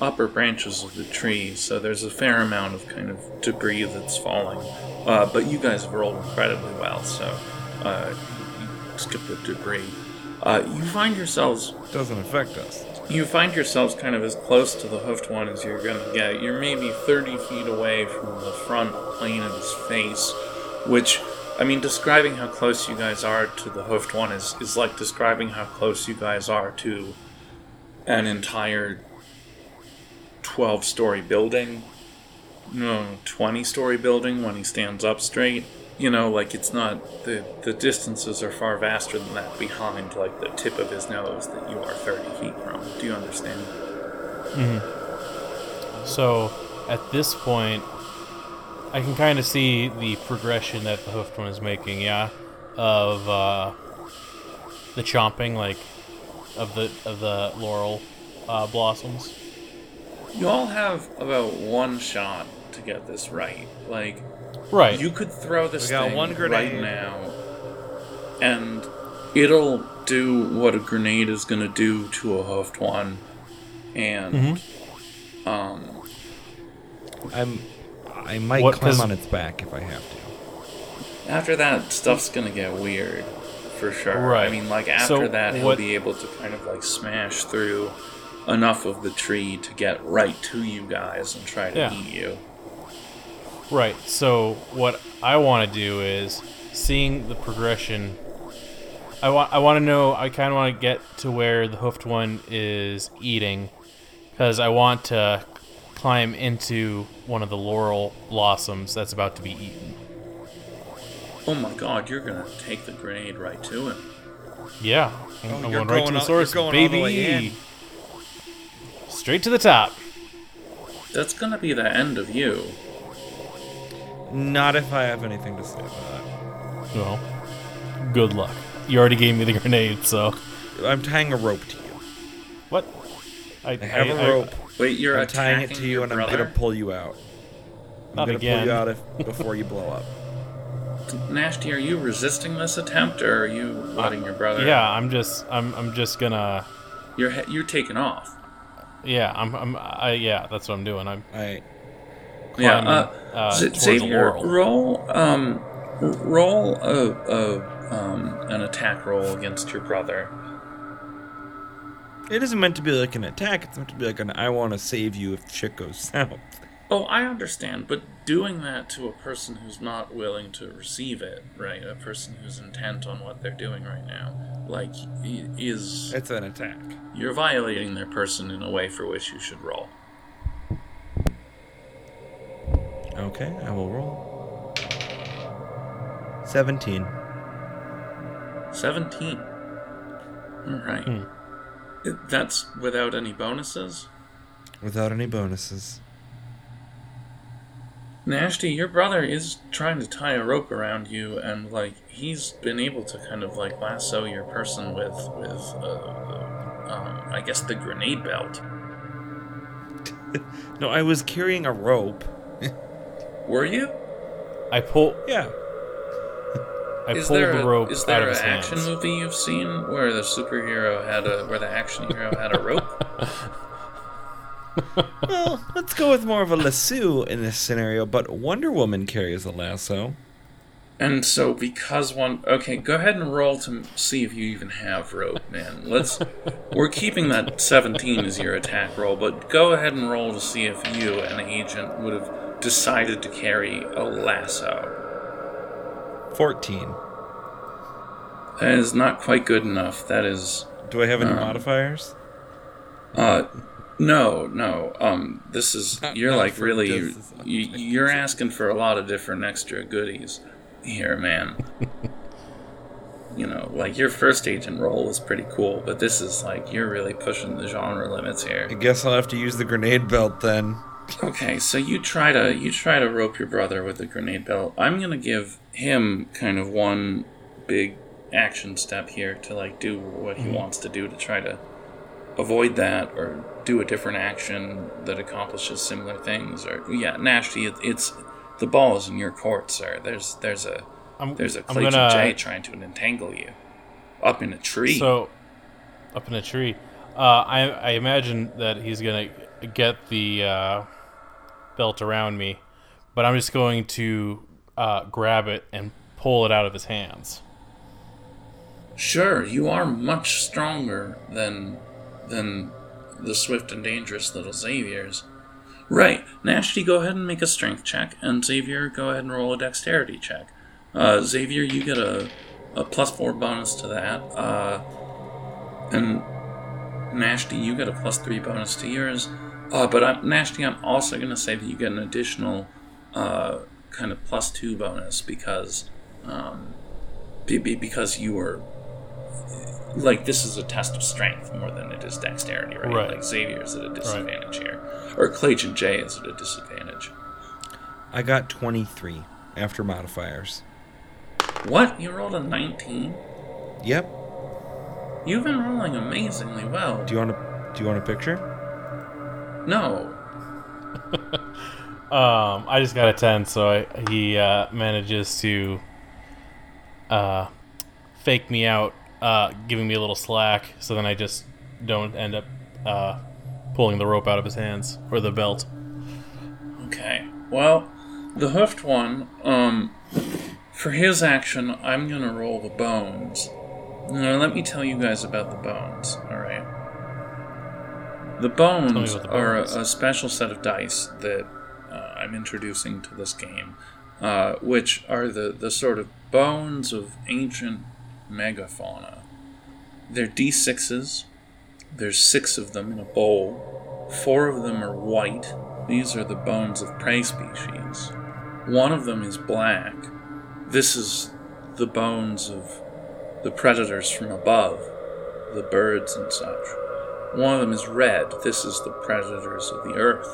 upper branches of the tree. So there's a fair amount of kind of debris that's falling. Uh, but you guys have rolled incredibly well, so uh, you skip the debris. Uh, you find yourselves Doesn't affect us. You find yourselves kind of as close to the hoofed one as you're gonna get. You're maybe 30 feet away from the front plane of his face, which, I mean, describing how close you guys are to the hoofed one is, is like describing how close you guys are to an entire 12 story building. No, 20 story building when he stands up straight. You know, like it's not, the, the distances are far vaster than that behind, like the tip of his nose that you are 30 feet from. Do you understand? Hmm. So at this point, I can kind of see the progression that the hoofed one is making. Yeah, of uh, the chomping, like of the of the laurel uh, blossoms. You all have about one shot to get this right. Like, Right. you could throw this We got thing one right grenade. now, and it'll do what a grenade is going to do to a hoofed one, and Mm-hmm. um, I'm. I might What- climb 'cause- on its back if I have to. after that, stuff's going to get weird for sure. Right. I mean, like after So that, he'll what- be able to kind of like smash through enough of the tree to get right to you guys and try to Yeah. eat you. Right. So what I want to do is seeing the progression. I want. I want to know. I kind of want to get to where the hoofed one is eating, because I want to climb into one of the laurel blossoms that's about to be eaten. Oh my god, you're gonna take the grenade right to him. Yeah, I'm, oh, I'm Oh, you're going right to the source, you're going all the baby. way in. Straight to the top. That's gonna be the end of you. Not if I have anything to say about that. Well, good luck. You already gave me the grenade, so. I'm tying a rope to you. what? I, I have a a rope. Wait, you're I'm tying it to you, your and I'm gonna pull you out. I'm Not gonna again. pull you out if, before you blow up. Nashty, are you resisting this attempt, or are you letting your brother? Yeah, I'm just, I'm, I'm just gonna. You're you're taking off. Yeah, I'm, I'm, I, yeah, that's what I'm doing. I'm I Yeah. climbing Uh, uh, Z- towards Xavier, laurel. roll um, roll a, a um an attack roll against your brother. It isn't meant to be like an attack. It's meant to be like an I want to save you if shit goes south. Oh, I understand, but doing that to a person who's not willing to receive it, right? A person who's intent on what they're doing right now, like, is It's an attack. you're violating their person in a way for which you should roll. Okay, I will roll. 17. 17. Alright. Hmm. It- That's without any bonuses? Without any bonuses. Nashty, your brother is trying to tie a rope around you, and like he's been able to kind of like lasso your person with with uh, uh, um, I guess the grenade belt. No, I was carrying a rope. Were you? I pull, Yeah. I is pulled there the a, rope is out there of an his action hands. movie you've seen where the superhero had a where the action hero had a rope? Well, let's go with more of a lasso in this scenario, but Wonder Woman carries a lasso. And so, because one, okay, go ahead and roll to see if you even have rope, man. Let's. we're keeping that seventeen as your attack roll, but go ahead and roll to see if you, an agent, would have decided to carry a lasso. 14. That is not quite good enough. That is, Do I have any Um, modifiers? uh, no, no. Um, this is Not- you're not like really you, you're asking for a lot of different extra goodies here, man. you know, like your first agent role was pretty cool, but this is like you're really pushing the genre limits here. I guess I'll have to use the grenade belt then. Okay, so you try to you try to rope your brother with a grenade belt. I'm gonna give him kind of one big action step here to like do what he wants to do to try to avoid that or do a different action that accomplishes similar things. Or yeah, Nashty, it, it's the ball is in your court, sir. There's there's a I'm, there's a Clayton gonna, J trying to entangle you up in a tree. So, up in a tree. Uh, I, I imagine that he's gonna get the uh, belt around me, but I'm just going to uh, grab it and pull it out of his hands. Sure, you are much stronger than than the swift and dangerous little Xaviers. Right, Nashty, go ahead and make a strength check, and Xavier, go ahead and roll a dexterity check. Uh, Xavier, you get a, a plus four bonus to that, uh, and Nashty, you get a plus three bonus to yours. Uh, but I'm, Nashty, I'm also going to say that you get an additional uh, kind of plus two bonus because um, be, be, because you were like this is a test of strength more than it is dexterity, right? Right. Like Xavier's at a disadvantage here, or Clayton J is at a disadvantage. I got 23 after modifiers. What? You rolled a 19? Yep. You've been rolling amazingly well. Do you want a Do you want a picture? No. Um, I just got a 10, so I, he uh, manages to uh, fake me out, uh, giving me a little slack, so then I just don't end up uh, pulling the rope out of his hands or the belt. Okay. Well, the hoofed one, um, for his action, I'm gonna roll the bones. Now, let me tell you guys about the bones, alright? The bones, the are a, a special set of dice that uh, I'm introducing to this game, uh, which are the, the sort of bones of ancient megafauna. They're d6s. There's six of them in a bowl. Four of them are white, These are the bones of prey species. One of them is black. This is the bones of the predators from above, the birds and such. One of them is red. This is the predators of the earth.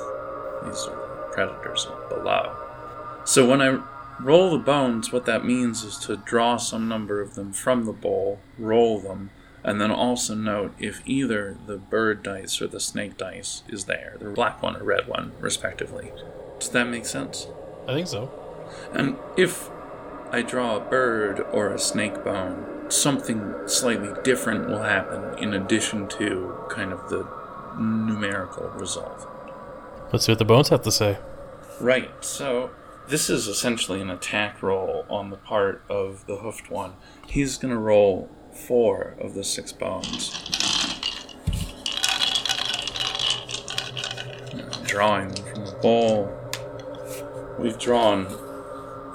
These are the predators of below. So when I roll the bones, what that means is to draw some number of them from the bowl, roll them, and then also note if either the bird dice or the snake dice is there, the black one or red one, respectively. Does that make sense? I think so. And if I draw a bird or a snake bone, something slightly different will happen in addition to kind of the numerical result. Let's see what the bones have to say. Right, so this is essentially an attack roll on the part of the hoofed one. He's going to roll four of the six bones. Drawing them from the bowl. We've drawn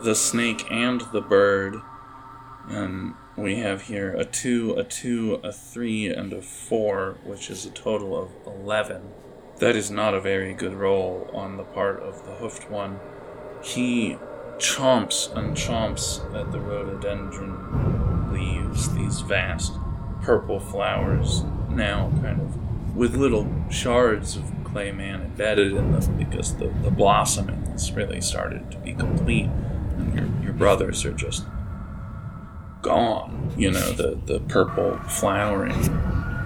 the snake and the bird, and we have here a two, a two, a three, and a four, which is a total of 11. That is not a very good roll on the part of the hoofed one. He chomps and chomps at the rhododendron leaves, these vast purple flowers, now kind of with little shards of clayman embedded in them because the, the blossoming has really started to be complete, and your, your brothers are just gone. You know, the, the purple flowering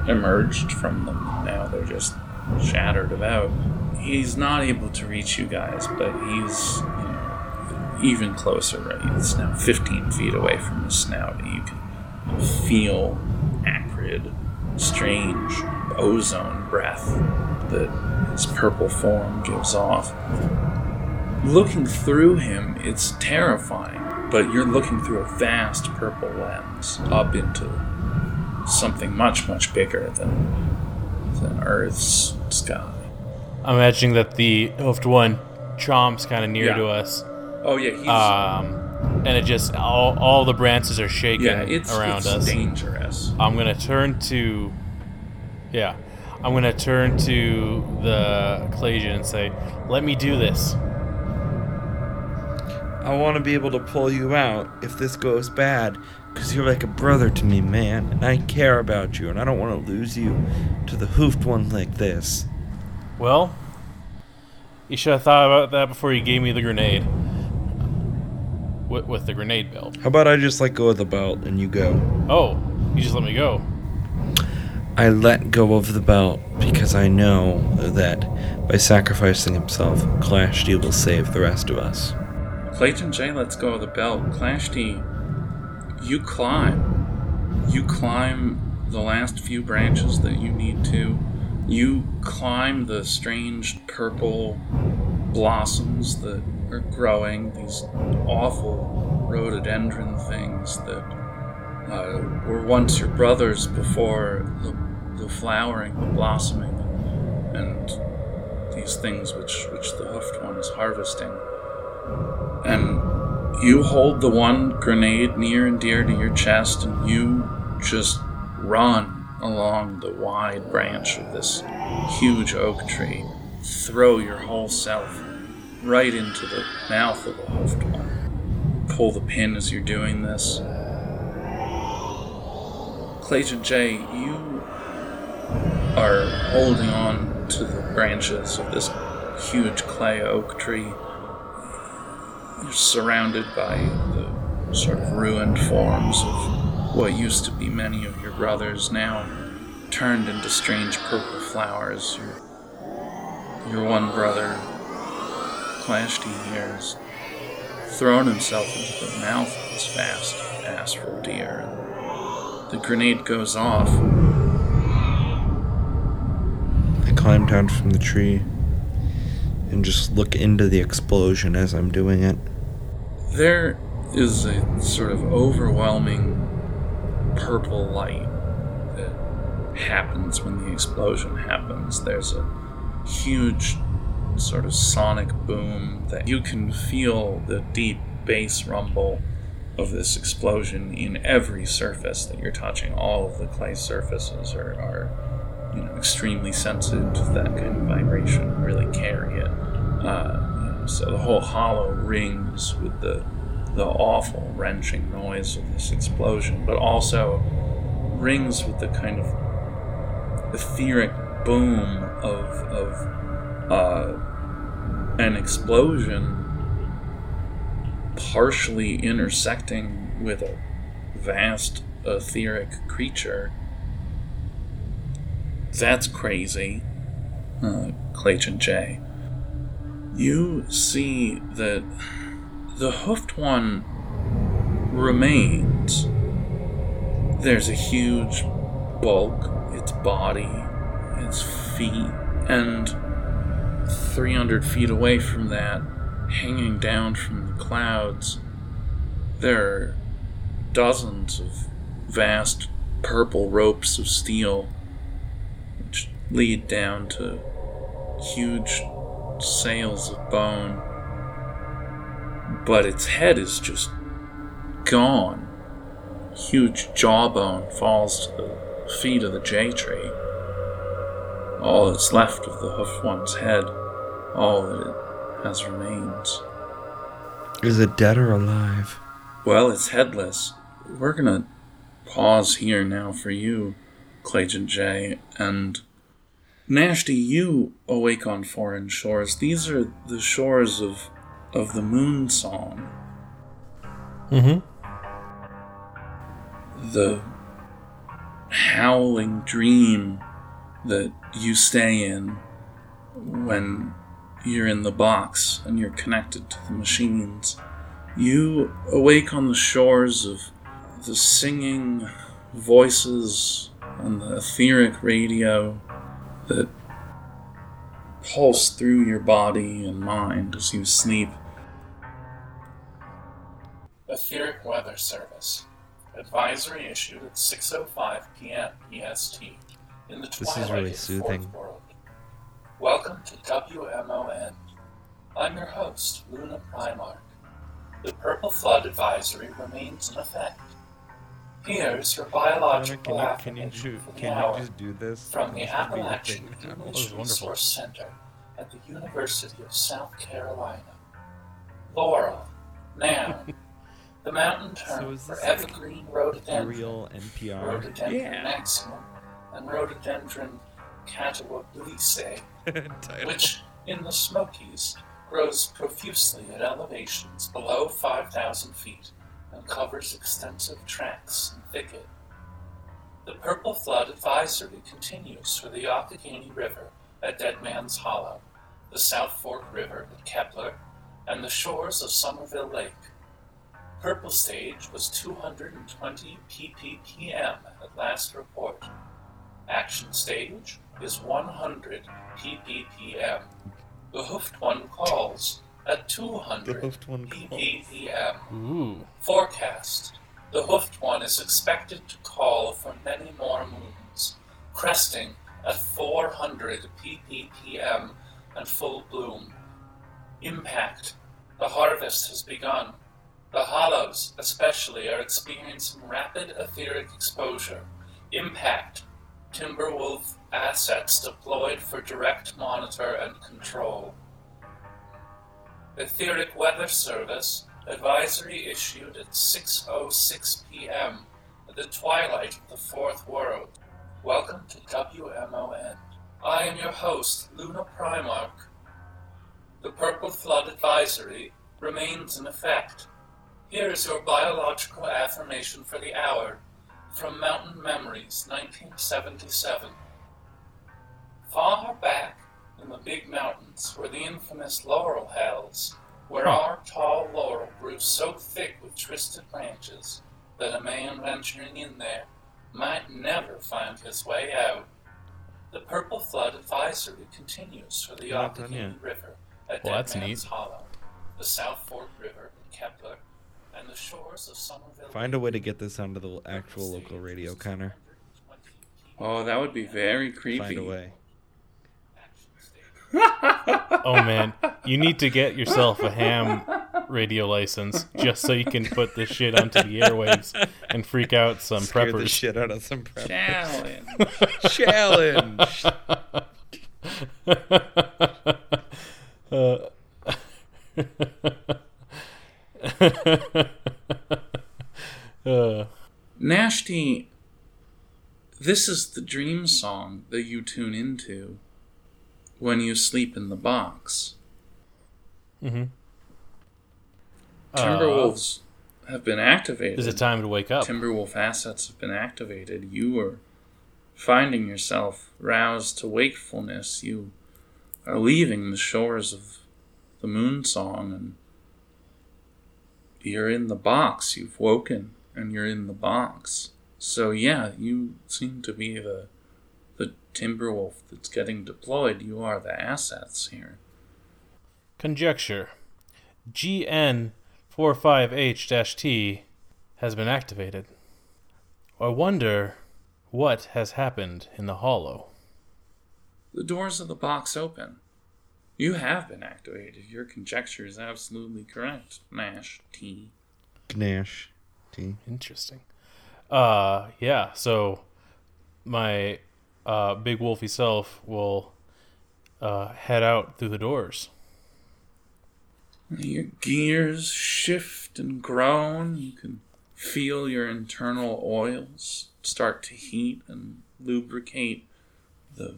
emerged from them. Now they're just shattered about. He's not able to reach you guys, but he's you know, even closer. Right? It's now 15 feet away from his snout. You can feel acrid, strange ozone breath that his purple form gives off. Looking through him, it's terrifying, but you're looking through a vast purple lens up into something much, much bigger than, than Earth's sky. I'm imagining that the hoofed one chomps kind of near Yeah. to us, Oh yeah, he's um, and it just all all the branches are shaking yeah, it's, around it's us. dangerous. I'm gonna turn to, yeah, I'm gonna turn to the Clasian and say, "Let me do this." I want to be able to pull you out if this goes bad, because you're like a brother to me, man, and I care about you, and I don't want to lose you to the hoofed one like this. Well, you should have thought about that before you gave me the grenade. With, with the grenade belt. How about I just let go of the belt and you go? Oh, you just let me go. I let go of the belt because I know that by sacrificing himself, Clashty will save the rest of us. Clayton J lets go of the belt. Clashty, you climb. You climb the last few branches that you need to. You climb the strange purple blossoms that are growing, these awful rhododendron things that uh, were once your brothers before the, the flowering, the blossoming, and these things which, which the hoofed one is harvesting and you hold the one grenade near and dear to your chest and you just run along the wide branch of this huge oak tree throw your whole self right into the mouth of the hoofed one. Pull the pin as you're doing this. Clayton j you are holding on to the branches of this huge clay oak tree you're surrounded by the sort of ruined forms of what used to be many of your brothers, now turned into strange purple flowers. Your, your one brother, Clashty here, has thrown himself into the mouth of this vast astral deer. The grenade goes off. I climb down from the tree and just look into the explosion as I'm doing it. There is a sort of overwhelming purple light that happens when the explosion happens. There's a huge sort of sonic boom that you can feel the deep bass rumble of this explosion in every surface that you're touching. All of the clay surfaces are, are you know, extremely sensitive to that kind of vibration, really carry it. Uh, So the whole hollow rings with the the awful wrenching noise of this explosion, but also rings with the kind of etheric boom of of uh, an explosion partially intersecting with a vast etheric creature. That's crazy, uh, Clayton J. You see that the hoofed one remains. There's a huge bulk, its body, its feet, and 300 feet away from that, hanging down from the clouds, there are dozens of vast purple ropes of steel which lead down to huge sails of bone. But its head is just gone. Huge jawbone falls to the feet of the J tree. All that's left of the hoofed one's head, all that it has remains. Is it dead or alive? Well, it's headless. We're gonna pause here now for you, Clayton J, and Nashty, you awake on foreign shores. These are the shores of of the moon song. Mm-hmm. The howling dream that you stay in when you're in the box and you're connected to the machines. You awake on the shores of the singing voices on the etheric radio that pulse through your body and mind as you sleep. Etheric Weather Service. Advisory issued at 6.05 p.m. EST in the is twilight really of the soothing. World. Welcome to WMON. I'm your host, Luna Primark. The Purple Flood Advisory remains in effect. Here's your biological affirmation for the hour do this? from the This would the Appalachian wonderful. Resource Center at the University of South Carolina. Laurel, now. the mountain So term is for this like evergreen rhododendron, Real NPR. rhododendron Yeah. maximum, and rhododendron catawbiense, which in the Smokies grows profusely at elevations below 5,000 feet and covers extensive tracts and thicket. The Purple Flood Advisory continues for the Occoquan River at Dead Man's Hollow, the South Fork River at Kepler, and the shores of Somerville Lake. Purple stage was 220 ppm at last report. Action stage is 100 ppm. The hoofed one calls at The 200 hoofed one calls. Ooh. Forecast. The hoofed one is expected to call for many more moons, cresting at 400 ppm and full bloom. Impact. The harvest has begun. The hollows, especially, are experiencing rapid etheric exposure. Impact. Timberwolf assets deployed for direct monitor and control. Etheric Weather Service advisory issued at 6:06 p.m. at the twilight of the fourth world. Welcome to WMON. I am your host, Luna Primark. The Purple Flood Advisory remains in effect. Here is your biological affirmation for the hour from Mountain Memories, 1977. Far back in the big mountains were the infamous laurel hills, where our tall laurel grew so thick with twisted branches that a man venturing in there might never find his way out. The Purple Flood Advisory continues for the You're not done Occoquan. River at Well, Dead that's Man's neat. Hollow, the South Fork River at Kepler, and the shores of Somerville. Find a way to get this onto the actual local radio, Connor. Oh, that would be very creepy. Find a way. Oh man, you need to get yourself a ham radio license just so you can put this shit onto the airwaves and freak out some Scare the shit out of some preppers. Challenge. Challenge. Uh, uh, Nashty, this is the dream song that you tune into when you sleep in the box. Mm-hmm. Timberwolves have been activated. Uh, is it time to wake up? Timberwolf assets have been activated. You are finding yourself roused to wakefulness. You are leaving the shores of the moon song and you're in the box. You've woken and you're in the box. So yeah, you seem to be the the Timberwolf that's getting deployed. You are the assets here. Conjecture. GN45H-T has been activated. I wonder what has happened in the hollow. The doors of the box open. You have been activated. Your conjecture is absolutely correct, Nash T. Gnash. T. Interesting. Uh, yeah. So my uh, big wolfy self will uh, head out through the doors. Your gears shift and groan. You can feel your internal oils start to heat and lubricate the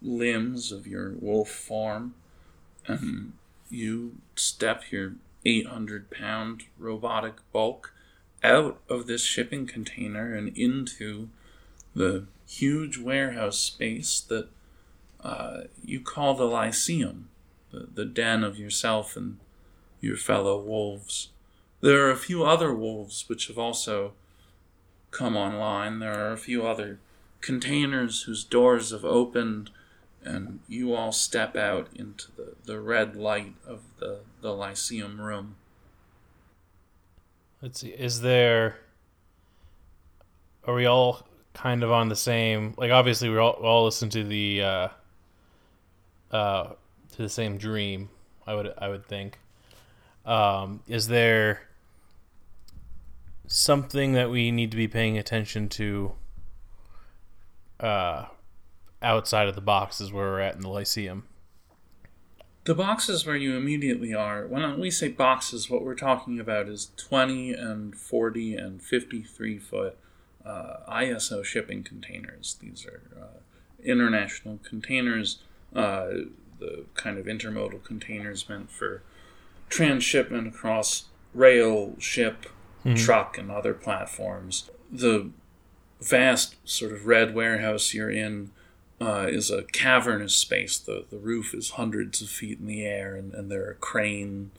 limbs of your wolf form. And you step your 800 pound robotic bulk out of this shipping container and into the huge warehouse space that uh, you call the Lyceum the, the den of yourself and your fellow wolves. There are a few other wolves which have also come online. There are a few other containers whose doors have opened, and you all step out into the, the red light of the, the Lyceum room. Let's see. Is there? Are we all kind of on the same? Like, obviously, we all all listen to the uh, uh, to the same dream. I would I would think. Um, is there something that we need to be paying attention to uh, outside of the boxes where we're at in the Lyceum? The boxes where you immediately are, when we say boxes, what we're talking about is 20 and 40 and 53 foot uh, ISO shipping containers. These are uh, international containers, uh, the kind of intermodal containers meant for transshipment across rail, ship, truck, and other platforms. The vast sort of red warehouse you're in uh, is a cavernous space. The, the roof is hundreds of feet in the air, and, and there are crane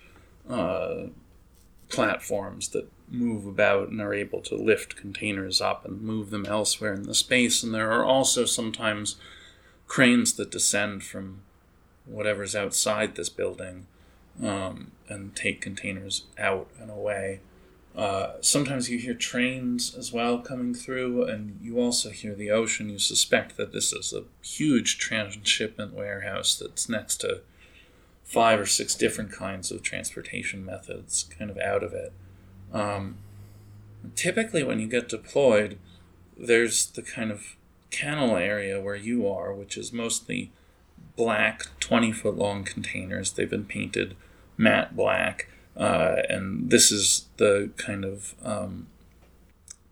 uh, platforms that move about and are able to lift containers up and move them elsewhere in the space. And there are also sometimes cranes that descend from whatever's outside this building um, and take containers out and away. Uh, sometimes you hear trains as well coming through, and you also hear the ocean. You suspect that this is a huge transshipment warehouse that's next to five or six different kinds of transportation methods kind of out of it. Um, typically, when you get deployed, there's the kind of kennel area where you are, which is mostly black 20 foot long containers. They've been painted matte black. Uh, and this is the kind of um,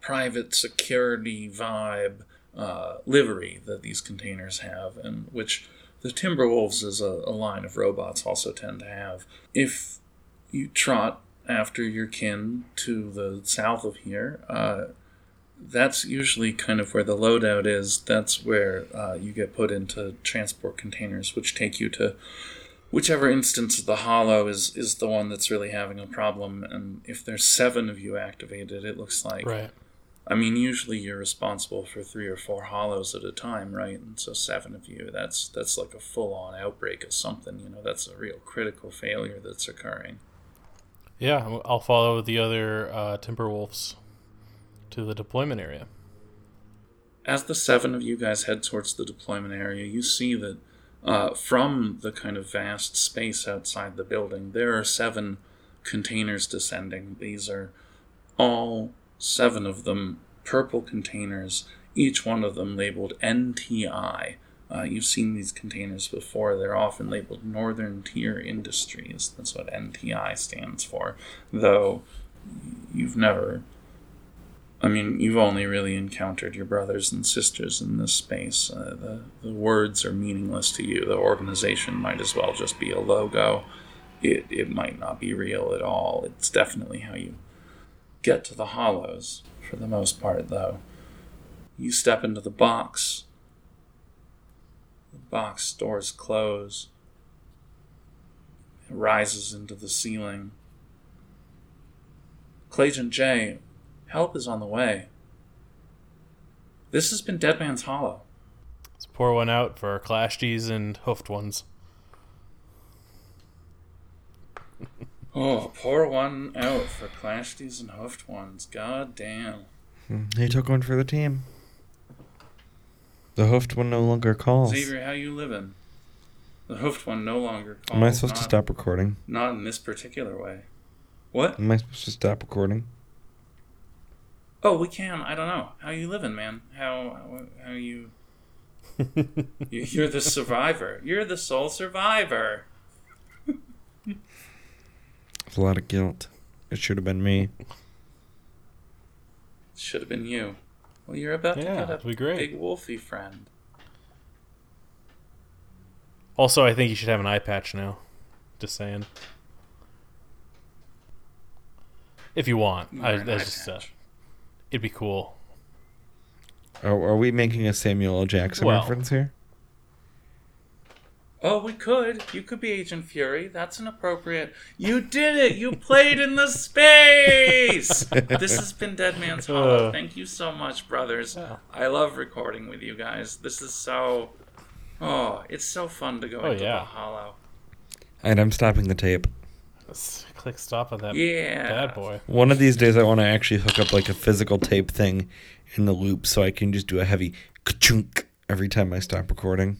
private security vibe uh, livery that these containers have, and which the Timberwolves as a, a line of robots also tend to have. If you trot after your kin to the south of here, uh, that's usually kind of where the loadout is. That's where uh, you get put into transport containers, which take you to whichever instance of the hollow is is the one that's really having a problem. And if there's seven of you activated, it looks like. Right. I mean, usually you're responsible for three or four hollows at a time, right? And so seven of you, that's that's like a full on outbreak of something. You know, that's a real critical failure that's occurring. Yeah, I'll follow the other uh, Timberwolves to the deployment area. as the seven of you guys head towards the deployment area, you see that uh, from the kind of vast space outside the building, there are seven containers descending. These are all seven of them purple containers, each one of them labeled NTI, Uh, you've seen these containers before. They're often labeled Northern Tier Industries. That's what NTI stands for. Though you've never. I mean, you've only really encountered your brothers and sisters in this space. Uh, the, the words are meaningless to you. The organization might as well just be a logo. It, it might not be real at all. It's definitely how you get to the hollows, for the most part, though. You step into the box. The box doors close. It rises into the ceiling. Clayton J, help is on the way. This has been Dead Man's Hollow. Let's pour one out for our Clashties and hoofed ones. Oh, pour one out for Clashies and Hoofed Ones. God damn. He took one for the team. The hoofed one no longer calls. Xavier, how you living? The Hoofed One no longer calls. Am I supposed to stop recording? Not in this particular way. What? Am I supposed to stop recording? Oh, we can. I don't know. How you living, man? How how, you? You- You're the survivor. You're the sole survivor. It's a lot of guilt. It should have been me. It should have been you. Well, you're about Yeah, to get it'd a be great. big wolfy friend. Also, I think you should have an eye patch now. Just saying. If you want, I, that's just uh, it'd be cool. Are, are we making a Samuel L. Jackson Well- reference here? Oh, we could. You could be Agent Fury. That's an appropriate. You did it. You played in the space. this has been Dead Man's Hollow. Uh. Thank you so much, brothers. Yeah. I love recording with you guys. This is so. Oh, it's so fun to go Oh, into yeah. the Hollow. And I'm stopping the tape. Let's click stop on that Yeah. bad boy. One of these days, I want to actually hook up like a physical tape thing in the loop so I can just do a heavy ka-chunk every time I stop recording.